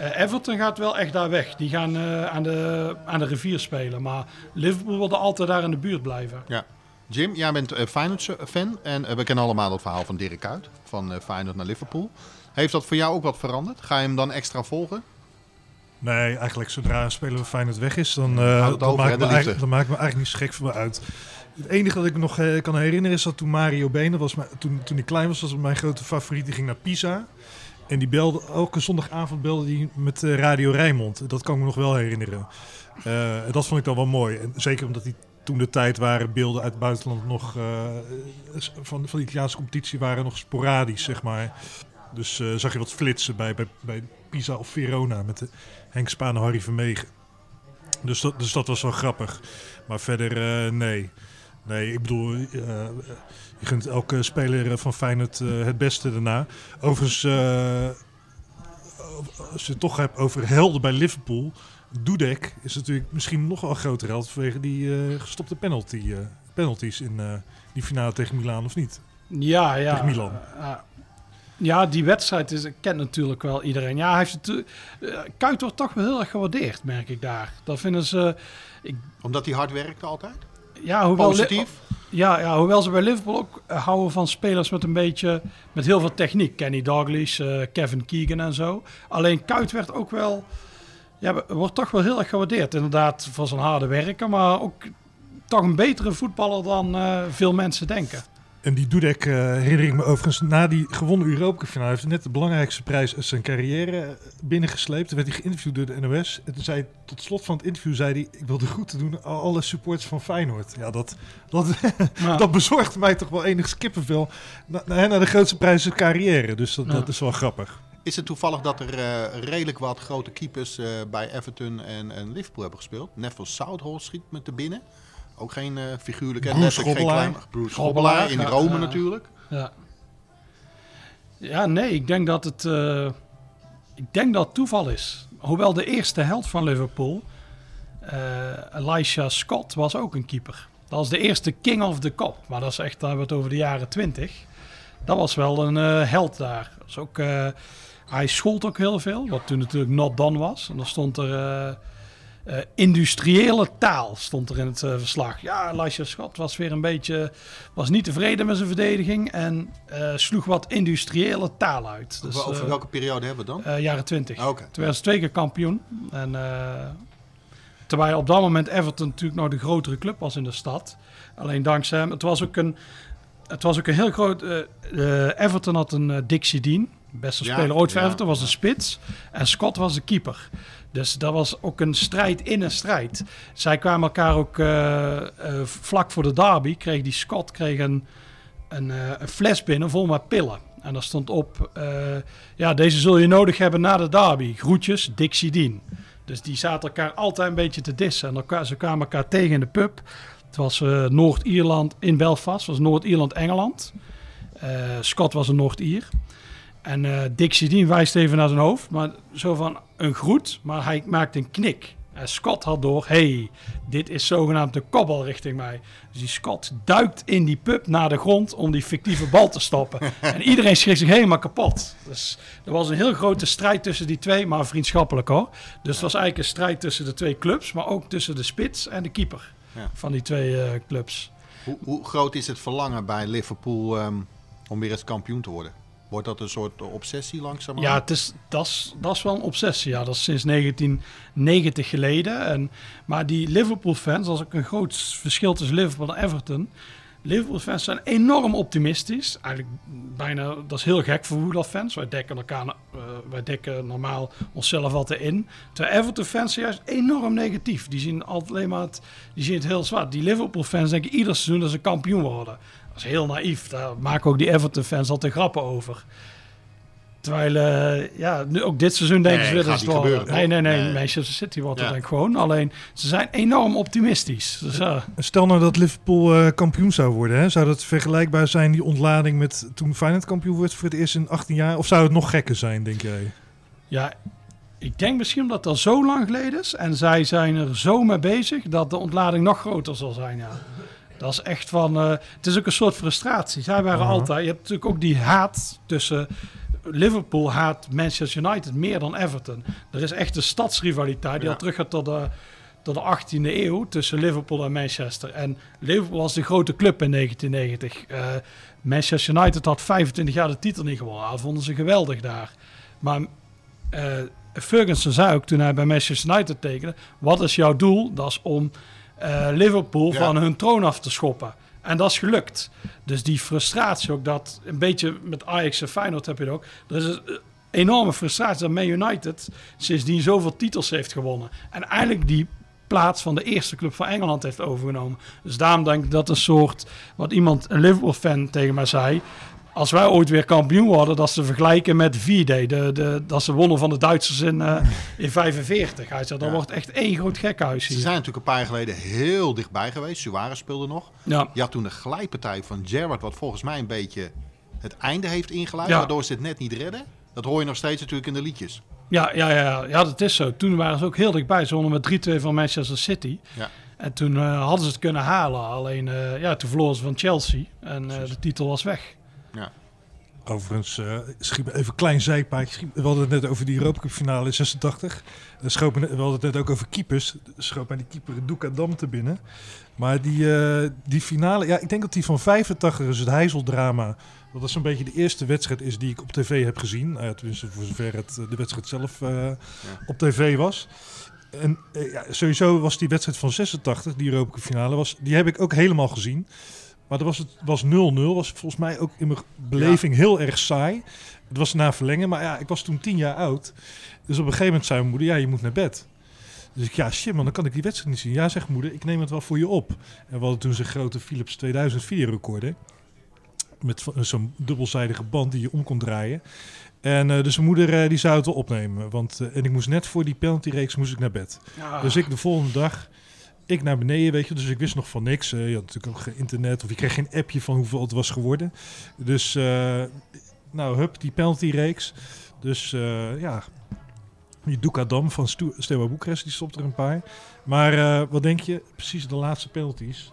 Uh, Everton gaat wel echt daar weg. Die gaan uh, aan, de, aan de rivier spelen. Maar Liverpool wilde altijd daar in de buurt blijven. Ja. Jim, jij bent uh, Feyenoord-fan en uh, we kennen allemaal het verhaal van Dirk Kuyt, van uh, Feyenoord naar Liverpool. Heeft dat voor jou ook wat veranderd? Ga je hem dan extra volgen? Nee, eigenlijk zodra een speler van Feyenoord weg is, dan, uh, maakt me eigenlijk, dan maakt me eigenlijk niet zo gek voor me uit. Het enige dat ik me nog kan herinneren is dat toen Mario Benen was, toen, toen hij klein was, was mijn grote favoriet. Die ging naar Pisa. En die belde, elke zondagavond belde hij met Radio Rijnmond. Dat kan ik me nog wel herinneren. dat vond ik dan wel mooi. En zeker omdat hij toen de tijd waren beelden uit het buitenland nog uh, van, van de Italiaanse competitie waren nog sporadisch, zeg maar. Dus uh, zag je wat flitsen bij, bij, bij Pisa of Verona met de Henk Spaan en Harry Vermegen. Dus dat, dus dat was wel grappig. Maar verder, uh, nee. Nee, ik bedoel, je gunt elke speler van Feyenoord het beste daarna. Overigens, als je het toch hebt over helden bij Liverpool. Dudek is natuurlijk misschien nog wel een groter held vanwege die eh, gestopte penalty, eh, penalties in eh, die finale tegen Milaan, of niet? Ja, ja. Tegen Milan. Uh, ja, die wedstrijd is, kent natuurlijk wel iedereen. Ja, hij heeft het, Kuit wordt toch wel heel erg gewaardeerd, merk ik daar. Dat vinden ze... Ik, Omdat hij hard werkt altijd? Ja, hoewel Positief? Ja, ja, hoewel ze bij Liverpool ook houden van spelers met een beetje... met heel veel techniek. Kenny Dalglish, uh, Kevin Keegan en zo. Alleen Kuit werd ook wel... Ja, wordt toch wel heel erg gewaardeerd. Inderdaad, voor zijn harde werken. Maar ook toch een betere voetballer dan uh, veel mensen denken. En die Dudek uh, herinner ik me overigens na die gewonnen Europa finale. heeft net de belangrijkste prijs uit zijn carrière binnengesleept. Toen werd hij geïnterviewd door de NOS. En toen zei tot slot van het interview zei hij... ik wil de groeten doen aan alle supporters van Feyenoord. Ja, dat, dat, [laughs] ja. dat bezorgt mij toch wel enig kippenvel na, na, na de grootste prijs uit zijn carrière. Dus dat, ja. dat is wel grappig. Is het toevallig dat er uh, redelijk wat grote keepers uh, bij Everton en, en Liverpool hebben gespeeld? Neville Southall schiet met de binnen. Ook geen uh, figuurlijke... Bruce Grobbelaar. Bruce Grobbelaar in Rome natuurlijk. Ja. ja, nee, ik denk dat het... Ik denk dat het toeval is. Hoewel de eerste held van Liverpool, Elisha Scott, was ook een keeper. Dat was de eerste king of the cop. Maar dat is echt, daar hebben we het over de jaren twintig. Dat was wel een held daar. Dat is ook, hij schold ook heel veel, wat toen natuurlijk not done was. En dan stond er... Uh, industriële taal stond er in het uh, verslag. Ja, Elisha Scott was weer een beetje, was niet tevreden met zijn verdediging en uh, sloeg wat industriële taal uit. Dus, over, over welke periode hebben we dan? jaren 20. Oh, okay. Toen was twee keer kampioen. En, terwijl op dat moment Everton natuurlijk nog de grotere club was in de stad. Alleen dankzij hem, het was ook een, het was ook een heel groot, Everton had een Dixie Dean. Beste speler ja, ooit voor ja, Everton was een spits. En Scott was de keeper. Dus dat was ook een strijd in een strijd. Zij kwamen elkaar ook uh, uh, vlak voor de derby. Kreeg die Scott kreeg een, een, uh, een, fles binnen vol met pillen. En daar stond op: Ja, deze zul je nodig hebben na de derby. Groetjes, Dixie Dean. Dus die zaten elkaar altijd een beetje te dissen. En elkaar, ze kwamen elkaar tegen in de pub. Het was Noord-Ierland in Belfast. Het was Noord-Ierland-Engeland. Scott was een Noord-Ier. En uh, Dixie Dean wijst even naar zijn hoofd, maar zo van een groet, maar hij maakt een knik. En Scott had door, hey, dit is zogenaamd de kobbel richting mij. Dus die Scott duikt in die pub naar de grond om die fictieve bal te stoppen. [laughs] en iedereen schrikt zich helemaal kapot. Dus er was een heel grote strijd tussen die twee, maar vriendschappelijk hoor. Dus het was eigenlijk een strijd tussen de twee clubs, maar ook tussen de spits en de keeper ja. van die twee uh, clubs. Hoe, hoe, groot is het verlangen bij Liverpool um, om weer eens kampioen te worden? Wordt dat een soort obsessie langzaam? Ja, het is, dat, is, dat is wel een obsessie. Ja, dat is sinds 1990 geleden. En, maar die Liverpool-fans, is ook een groot verschil tussen Liverpool en Everton. Liverpool-fans zijn enorm optimistisch. Eigenlijk bijna, dat is heel gek voor voetbalfans. Wij dekken elkaar, uh, wij dekken normaal onszelf altijd in. Terwijl Everton-fans juist enorm negatief. Die zien altijd alleen maar het, die zien het heel zwaar. Die Liverpool-fans denken ieder seizoen dat ze kampioen worden. Dat is heel naïef. Daar maken ook die Everton-fans altijd grappen over. Terwijl, uh, ja, nu, ook dit seizoen denken nee, ze weer dat het wel... Nee, nee, nee, nee. Manchester City wordt ja. denk ik gewoon. Alleen, ze zijn enorm optimistisch. Dus, uh, Stel nou dat Liverpool uh, kampioen zou worden. Hè? Zou dat vergelijkbaar zijn, die ontlading, met toen Feyenoord kampioen werd voor het eerst in 18 jaar? Of zou het nog gekker zijn, denk jij? Ja, ik denk misschien omdat dat zo lang geleden is. En zij zijn er zo mee bezig dat de ontlading nog groter zal zijn, ja. Dat is echt van. Uh, het is ook een soort frustratie. Zij waren uh -huh. altijd. Je hebt natuurlijk ook die haat tussen. Liverpool haat Manchester United meer dan Everton. Er is echt een stadsrivaliteit die ja. al terug gaat tot de, tot de 18e eeuw tussen Liverpool en Manchester. En Liverpool was de grote club in 1990. Uh, Manchester United had 25 jaar de titel niet gewonnen. Dat vonden ze geweldig daar. Maar uh, Ferguson zei ook toen hij bij Manchester United tekende: Wat is jouw doel? Dat is om uh, Liverpool ja. van hun troon af te schoppen. En dat is gelukt. Dus die frustratie ook dat een beetje met Ajax en Feyenoord heb je het ook. Er is een enorme frustratie dat Man United sindsdien zoveel titels heeft gewonnen. En eigenlijk die plaats van de eerste club van Engeland heeft overgenomen. Dus daarom denk ik dat een soort, wat iemand, een Liverpool-fan tegen mij zei, als wij ooit weer kampioen worden, dat ze vergelijken met V-Day. De, de, dat ze wonnen van de Duitsers in, uh, in [laughs] 45. Hij zei, dat ja. wordt echt één groot gekhuis hier. Ze zijn natuurlijk een paar jaar geleden heel dichtbij geweest. Suarez speelde nog. Ja. Je had toen een glijpartij van Gerrard, wat volgens mij een beetje het einde heeft ingeluid. Ja. Waardoor ze het net niet redden. Dat hoor je nog steeds natuurlijk in de liedjes. Ja, ja, ja, ja, dat is zo. Toen waren ze ook heel dichtbij. Ze wonnen met 3-2 van Manchester City. Ja. En toen eh, hadden ze het kunnen halen. Alleen, eh, ja, toen verloren ze van Chelsea. En de titel was weg. Ja. Overigens, eh schiet me even een klein zijpaadje. We hadden het net over die Europa Cup finale in 86. Er schoot me net- we hadden het net ook over keepers. Er schoot mij die keeper Duka Dam te binnen. Maar die, eh, die finale, ja, ik denk dat die van 85 is het Heizeldrama. Dat dat zo'n beetje de eerste wedstrijd is die ik op tv heb gezien. Tenminste, voor zover het eh, de wedstrijd zelf eh, op tv was. En eh, ja, sowieso was die wedstrijd van 86, die Europa Cup finale, was, die heb ik ook helemaal gezien. Maar dat was het was 0-0. Was volgens mij ook in mijn beleving heel erg saai. Het was na verlengen, maar ja, ik was toen 10 jaar oud. Dus op een gegeven moment zei mijn moeder, ja, je moet naar bed. Dus ik, ja, shit man, dan kan ik die wedstrijd niet zien. Ja, zegt moeder, ik neem het wel voor je op. En we hadden toen zo'n grote Philips 2000 videorecorder. Met van- zo'n dubbelzijdige band die je om kon draaien. En eh, dus mijn moeder eh, die zou het wel opnemen. Want, eh, en ik moest net voor die penaltyreeks moest ik naar bed. Ja. Dus ik de volgende dag, ik naar beneden, weet je. Dus ik wist nog van niks. Eh, je had natuurlijk ook geen internet of je kreeg geen appje van hoeveel het was geworden. Dus, eh, nou, hup, die penaltyreeks. Dus eh, ja, die Duca Dam van Steaua Boekarest, die stopt er een paar. Maar wat denk je? Precies de laatste penalties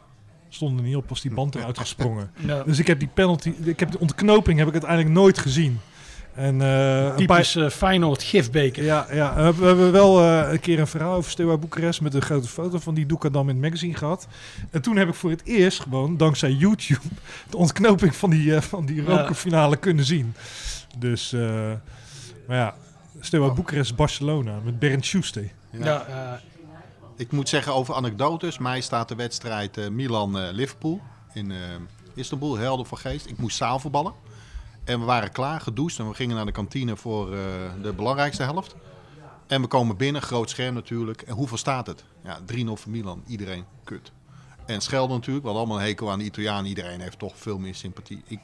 stonden er niet op, was die band eruit gesprongen. ja. Dus ik heb die penalty, ik heb de ontknoping heb ik uiteindelijk nooit gezien. En eh, een paar, eh, Feyenoord gifbeker. ja, ja. We, hebben, we hebben wel eh, een keer een verhaal over Steaua Boekarest met een grote foto van die Doekadam in het magazine gehad. En toen heb ik voor het eerst gewoon, dankzij YouTube, [laughs] de ontknoping van die, eh, van die Ja. Europa finale kunnen zien. Dus, eh, maar ja, Steaua Boekarest Barcelona met Bernd Schuster. Ja, eh, Ik moet zeggen over anekdotes. Mij staat de wedstrijd eh, Milan-Liverpool in Istanbul helder voor geest. Ik moest zaalvoetballen. En we waren klaar, gedoucht. En we gingen naar de kantine voor eh, de belangrijkste helft. En we komen binnen, groot scherm natuurlijk. En hoeveel staat het? Ja, 3-0 voor Milan. Iedereen kut. En schelden natuurlijk. Hadden allemaal een hekel aan de Italianen. Iedereen heeft toch veel meer sympathie. Ik,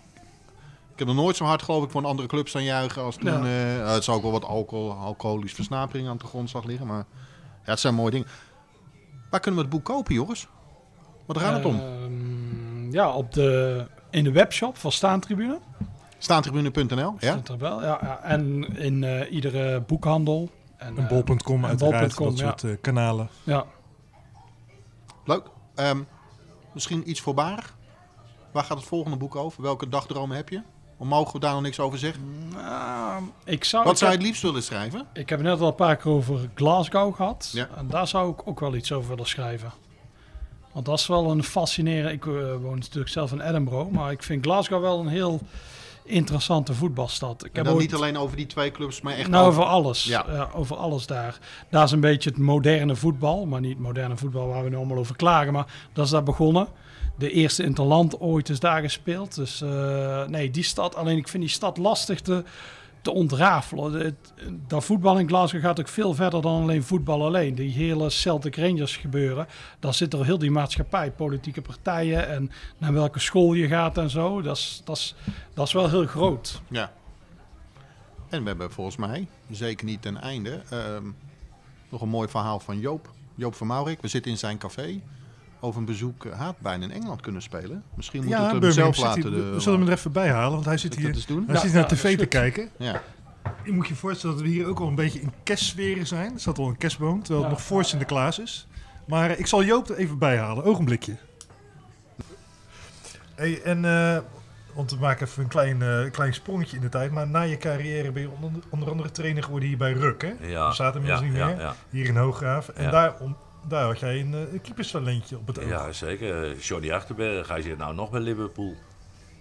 ik heb nog nooit zo hard geloof ik voor een andere club staan juichen als toen. Ja. eh, het zou ook wel wat alcohol, alcoholisch versnapering aan de grond zag liggen. Maar ja, het zijn mooie dingen. Waar kunnen we het boek kopen, Joris? Wat gaat het om? ehm, ja, op de, in de webshop van Staantribune. Staantribune.nl. Ja? Staat er wel, ja, ja. En in eh, iedere boekhandel. En, En eh, bol.com en uiteraard, bol.com, dat ja. soort eh, kanalen. Ja. Leuk. Ehm, misschien iets voorbarig. Waar gaat het volgende boek over? Welke dagdromen heb je? Of mogen we daar nog niks over zeggen? Nou, ik zou, Wat ik, zou je het liefst willen schrijven? ik heb net al een paar keer over Glasgow gehad. Ja. En daar zou ik ook wel iets over willen schrijven. Want dat is wel een fascinerend... Ik woon natuurlijk zelf in Edinburgh. Maar ik vind Glasgow wel een heel interessante voetbalstad. Ik En heb ooit- niet alleen over die twee clubs, maar echt Nou, over... alles. Ja. Ja. over alles daar. Daar is een beetje het moderne voetbal. Maar niet moderne voetbal waar we nu allemaal over klagen. Maar dat is daar begonnen. De eerste interland ooit is daar gespeeld. Dus eh, nee, die stad. Alleen ik vind die stad lastig te, te ontrafelen. Dat voetbal in Glasgow gaat ook veel verder dan alleen voetbal alleen. Die hele Celtic Rangers gebeuren. Daar zit er heel die maatschappij, politieke partijen en naar welke school je gaat en zo. Dat is, dat is, dat is wel heel groot. Ja. En we hebben volgens mij, zeker niet ten einde, ehm, nog een mooi verhaal van Joop. Joop van Maurik. We zitten in zijn café. Over een bezoek uh, had bijna in Engeland kunnen spelen. Misschien moeten we het hem Birmingham zelf laten. we de- zullen hem er even bij halen, want hij zit hier, eens doen. hij Ja, zit naar ja, tv te kijken. Ja. Je moet je voorstellen dat we hier ook al een beetje in kerstsferen zijn. Er staat al een kerstboom, terwijl het Ja. nog voor Sinterklaas is. Maar eh, ik zal Joop er even bij halen. Ogenblikje. Hey, en, eh, want we maken even een klein, eh, klein sprongetje in de tijd. Maar na je carrière ben je onder, onder andere trainer geworden hier bij Ruk, hè? Ja, We zaten inmiddels ja, niet ja, meer. ja. Hier in Hooggraaf. En Ja. daar, om, daar had jij een, eh, een keeperstalentje op het oog. Ja, zeker. Johnny Achterberg, hij zit nou nog bij Liverpool.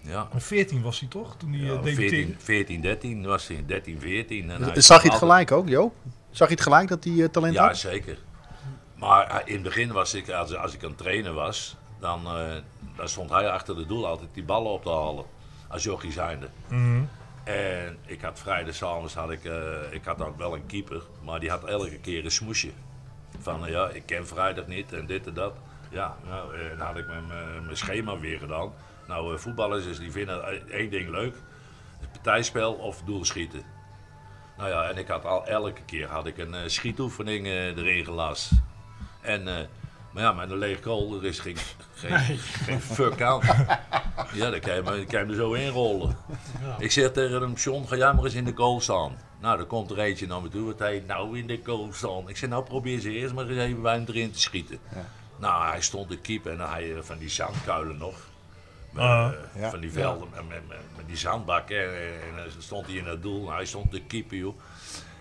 Ja. En 14 was hij toch, toen hij Ja, eh, debuteerde? 14, 14, 13 was hij, 13, 14. En hij Zag je het gelijk ook, Jo? Zag je het gelijk dat hij eh, talent Ja, had? zeker. Maar eh, in het begin was ik, als, als ik aan het trainen was, dan, eh, dan stond hij achter de doel altijd die ballen op te halen. Als jochie zijnde. Mhm. En ik had vrijdagavond had ik, eh, ik had ook wel een keeper, maar die had elke keer een smoesje. Van eh, ja, ik ken vrijdag niet en dit en dat. Ja, nou, eh, dan had ik mijn, mijn- schema weer gedaan. Nou, eh, voetballers is die vinden eh, één ding leuk: het partijspel of doelschieten. Nou ja, en ik had al elke keer had ik een eh, schietoefening eh, erin gelast. En, eh, maar ja, met een leeg goal, er is geen, geen, geen fuck aan. Ja, dan kan je, kan je me zo inrollen. Ik zeg tegen hem, John, ga jij maar eens in de goal staan. Nou, dan komt er eentje naar me toe. Wat hij nou in de goal staan. Ik zeg, nou probeer ze eerst maar eens even bij hem erin te schieten. Nou, hij stond de keeper en hij eh, van die zandkuilen nog. Met, Ah. eh, Ja. Van die velden met, met, met, met die zandbak. Hè. En dan stond hij in het doel. Hij stond de keeper, joh.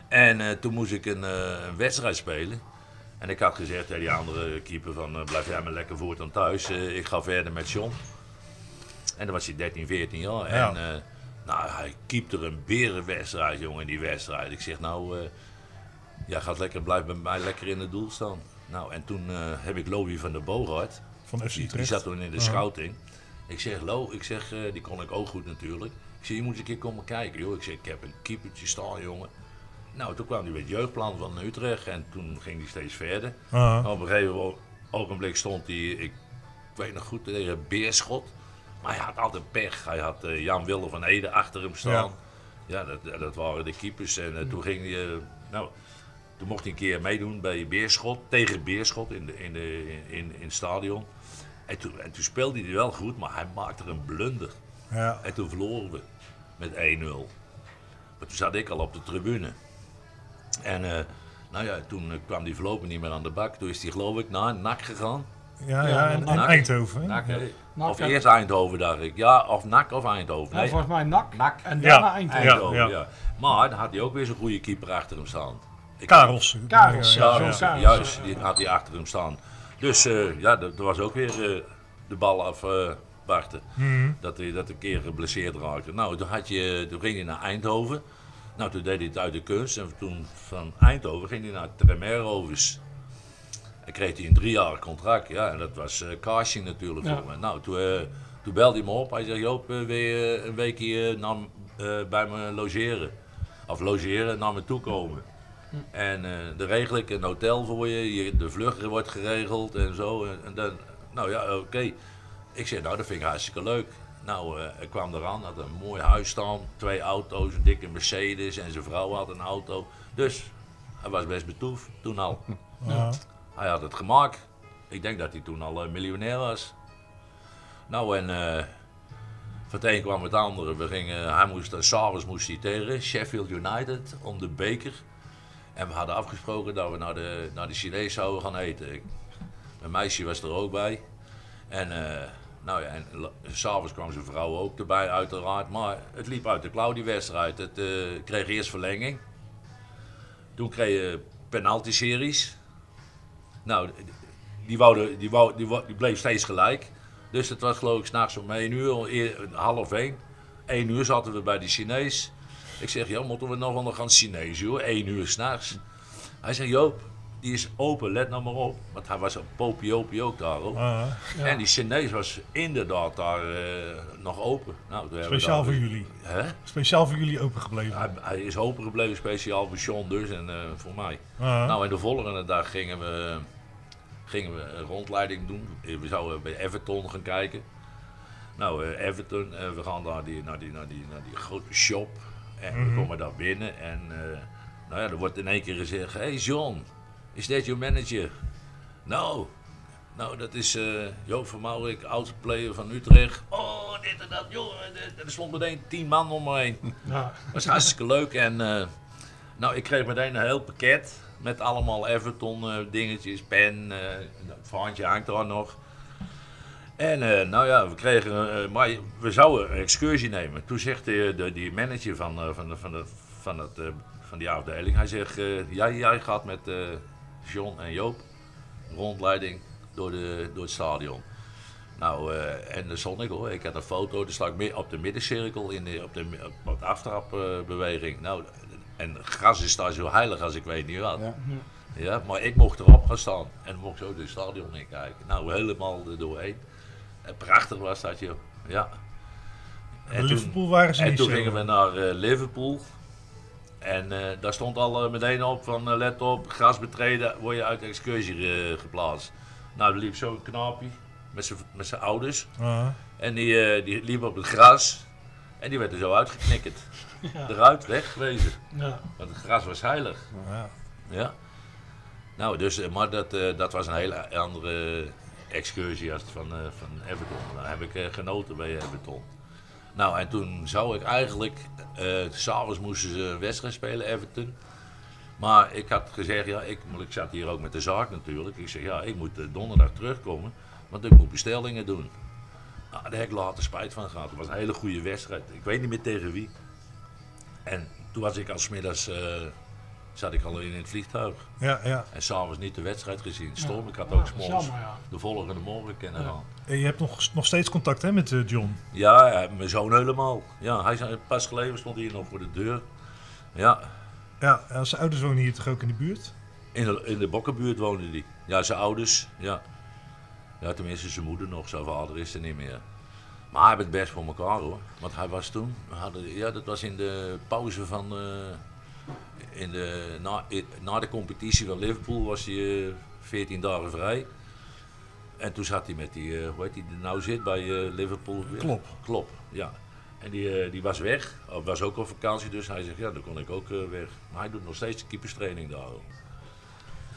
En eh, toen moest ik een, eh, een wedstrijd spelen. En ik had gezegd tegen die andere keeper van... eh, blijf jij maar lekker voort dan thuis. Eh, ik ga verder met John. En dan was hij 13, 14 jaar. Ja. En eh, nou, hij keepte er een berenwedstrijd, jongen, in die wedstrijd. Ik zeg, nou, eh jij gaat lekker, blijf bij mij lekker in het doel staan. Nou, en toen eh, heb ik Louis van der Boogaard. Van FC Die, die zat toen in de Ja. scouting. Ik zeg, Lo, ik zeg, eh, die kon ik ook goed natuurlijk. Ik zeg, je moet eens een keer komen kijken, joh. Ik zeg, ik heb een keepertje staan, jongen. Nou, toen kwam hij bij het jeugdplan van Utrecht en toen ging hij steeds verder. Ah. Op een gegeven ogenblik stond hij, ik weet nog goed, tegen Beerschot. Maar hij had altijd pech. Hij had eh, Jan Wille van Ede achter hem staan. Ja, dat, dat waren de keepers. En eh, toen ging hij, eh, nou, toen mocht hij een keer meedoen bij Beerschot, tegen Beerschot in, de, in, de, in, in het stadion. En toen, en toen speelde hij wel goed, maar hij maakte een blunder. Ja. En toen verloren we met 1-0. Maar toen zat ik al op de tribune. En eh, nou ja, toen kwam die voorlopig niet meer aan de bak. Toen is hij geloof ik naar NAC gegaan. Ja, ja, Ja, en, NAC. en Eindhoven. hè? NAC, Ja. NAC, of eerst Eindhoven dacht ik. Ja, of NAC of Eindhoven. Ja, Nee, volgens mij NAC. NAC. En daarna Eindhoven. Eindhoven, Ja, ja, ja. Maar dan had hij ook weer zo'n goede keeper achter hem staan. Ik- Karels. Karels, Ja, ja, ja, zo'n ja. Karels. Juist, die had hij achter hem staan. Dus eh, ja, er er was ook weer eh, de bal af eh wachten. Mhm. Dat hij dat een keer geblesseerd raakte. Nou, toen, had je, toen ging hij naar Eindhoven. Nou, toen deed hij het uit de kunst. En toen van Eindhoven ging hij naar Tremerovers. En kreeg hij een driejarig contract. Ja, en dat was eh casting natuurlijk Ja. voor me. Nou, toen, eh, toen belde hij me op. Hij zei, Joop, eh, wil je een weekje naar, eh, bij me logeren? Of logeren, naar me toe komen. En eh dan regel ik een hotel voor je, je de vlucht wordt geregeld en zo. En, en dan, nou ja, oké. Ik zeg, nou dat vind ik hartstikke leuk. Nou, eh ik kwam eraan, had een mooi huis staan, twee auto's, een dikke Mercedes en zijn vrouw had een auto. Dus hij was best betoefd toen al. Ja. Hij had het gemaakt. Ik denk dat hij toen al eh, miljonair was. Nou, en eh van het een kwam het andere. We gingen, hij moest, uh, s'avonds moest hij tegen Sheffield United om de beker. En we hadden afgesproken dat we naar de, naar de Chinees zouden gaan eten. Ik- Mijn meisje was er ook bij. En, eh, nou ja, en s'avonds kwam zijn vrouw ook erbij, uiteraard. Maar het liep uit de klauw, die wedstrijd. Het eh, kreeg eerst verlenging. Toen kreeg je penalty-series. Nou, die, wouden, die, wou, die, wou- die bleef steeds gelijk. Dus het was geloof ik s'nachts om 1 uur, half 1. 1 uur zaten we bij die Chinees. Ik zeg, ja, moeten we nog wel nog gaan Chinees, joh? 1 uur s'nachts. Hij zegt, Joop, die is open, let nou maar op. Want hij was een popiopie ook daar, hoor. Ah, En die Chinees was inderdaad daar eh, nog open. Nou, speciaal daar- voor jullie. Hè? Speciaal voor jullie opengebleven. Hij, hij is open gebleven, speciaal voor John dus en eh, voor mij. Ah, Nou, en de volgende dag gingen we, gingen we een rondleiding doen. We zouden bij Everton gaan kijken. Nou, eh, Everton, eh, we gaan daar die, naar, die, naar, die, naar die grote shop. En we Mhm. komen daar binnen en eh, nou ja, er wordt in één keer gezegd... Hey John, is dat je manager? Nou, nou dat is Joop van Maurik, oud player van Utrecht. Oh, dit en dat, joh. Er stond meteen tien man om me heen. Ja. Dat was hartstikke leuk. En nou, ik kreeg meteen een heel pakket met allemaal Everton eh, dingetjes, pen, eh het vaantje hangt er nog. En eh, nou ja, we kregen, eh, maar we zouden een excursie nemen. Toen zegt de, de, die manager van, eh, van, de, van, de, van, het, eh, van die afdeling, hij zegt, eh, jij, jij gaat met eh, John en Joop rondleiding door, de, door het stadion. Nou, eh, en daar stond ik hoor. Ik had een foto, daar sta ik op de middencirkel, in de, op, de, op de aftrapbeweging. nou, en het gras is daar zo heilig als ik weet niet wat. Ja. Ja, maar ik mocht erop gaan staan en mocht zo het stadion in kijken. Nou, helemaal er doorheen. En prachtig was dat, joh. Ja. bij Liverpool waren ze En niet toen zo. gingen we naar eh, Liverpool. En eh, daar stond al eh, meteen op van let op, gras betreden, word je uit de excursie geplaatst. Nou, er liep zo'n knaapje met zijn- met zijn ouders. Ah, En die, eh, die liep op het gras. En die werd er zo uitgeknikkerd. Ja. Eruit, weggewezen. Ja. Want het gras was heilig. ja. Ja. Nou, dus, eh, maar dat, eh, dat was een hele andere excursie als van, eh, van Everton. Daar heb ik genoten bij Everton. Nou, en toen zou ik eigenlijk, eh s'avonds moesten ze een wedstrijd spelen, Everton. Maar ik had gezegd, ja, ik, ik zat hier ook met de zaak natuurlijk. Ik zeg, ja, ik moet donderdag terugkomen, want ik moet bestellingen doen. Nou, daar heb ik later spijt van gehad. Het was een hele goede wedstrijd. Ik weet niet meer tegen wie. En toen was ik als middags, eh, zat ik al in het vliegtuig. Ja, ja. En s'avonds niet de wedstrijd gezien. Stom, ik had ook is s'morgens jammer, ja. de volgende morgen kennen Ja. En je hebt nog, nog steeds contact hè, met eh, John. Ja, ja, mijn zoon helemaal. Ja, hij zei, pas geleden stond hier nog voor de deur. Ja, Ja, en zijn ouders wonen hier toch ook in de buurt? in de, in de Bokkenbuurt woonde hij. Ja, zijn ouders, ja. Ja, tenminste zijn moeder nog, zijn vader is er niet meer. Maar hij heeft het best voor elkaar hoor. Want hij was toen, we hadden, ja, dat was in de pauze van, eh, in de, na, na de competitie van Liverpool was hij eh 14 dagen vrij. En toen zat hij met die, eh, hoe heet die, die nou zit bij eh, Liverpool. weer? Klopp. Klopt, ja. En die, eh, die was weg, was ook op vakantie, dus hij zegt, ja, dan kon ik ook eh, weg. Maar hij doet nog steeds de keeperstraining daar.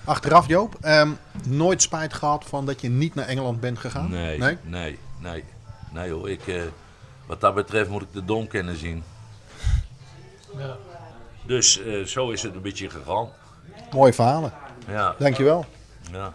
Achteraf, Joop, ehm, nooit spijt gehad van dat je niet naar Engeland bent gegaan? Nee, Nee? nee, nee, nee, hoor. Ik, eh, wat dat betreft moet ik de dom kennen zien. Ja. Dus eh, zo is het een beetje gegaan. Mooie verhalen. Ja, Dankjewel. ja.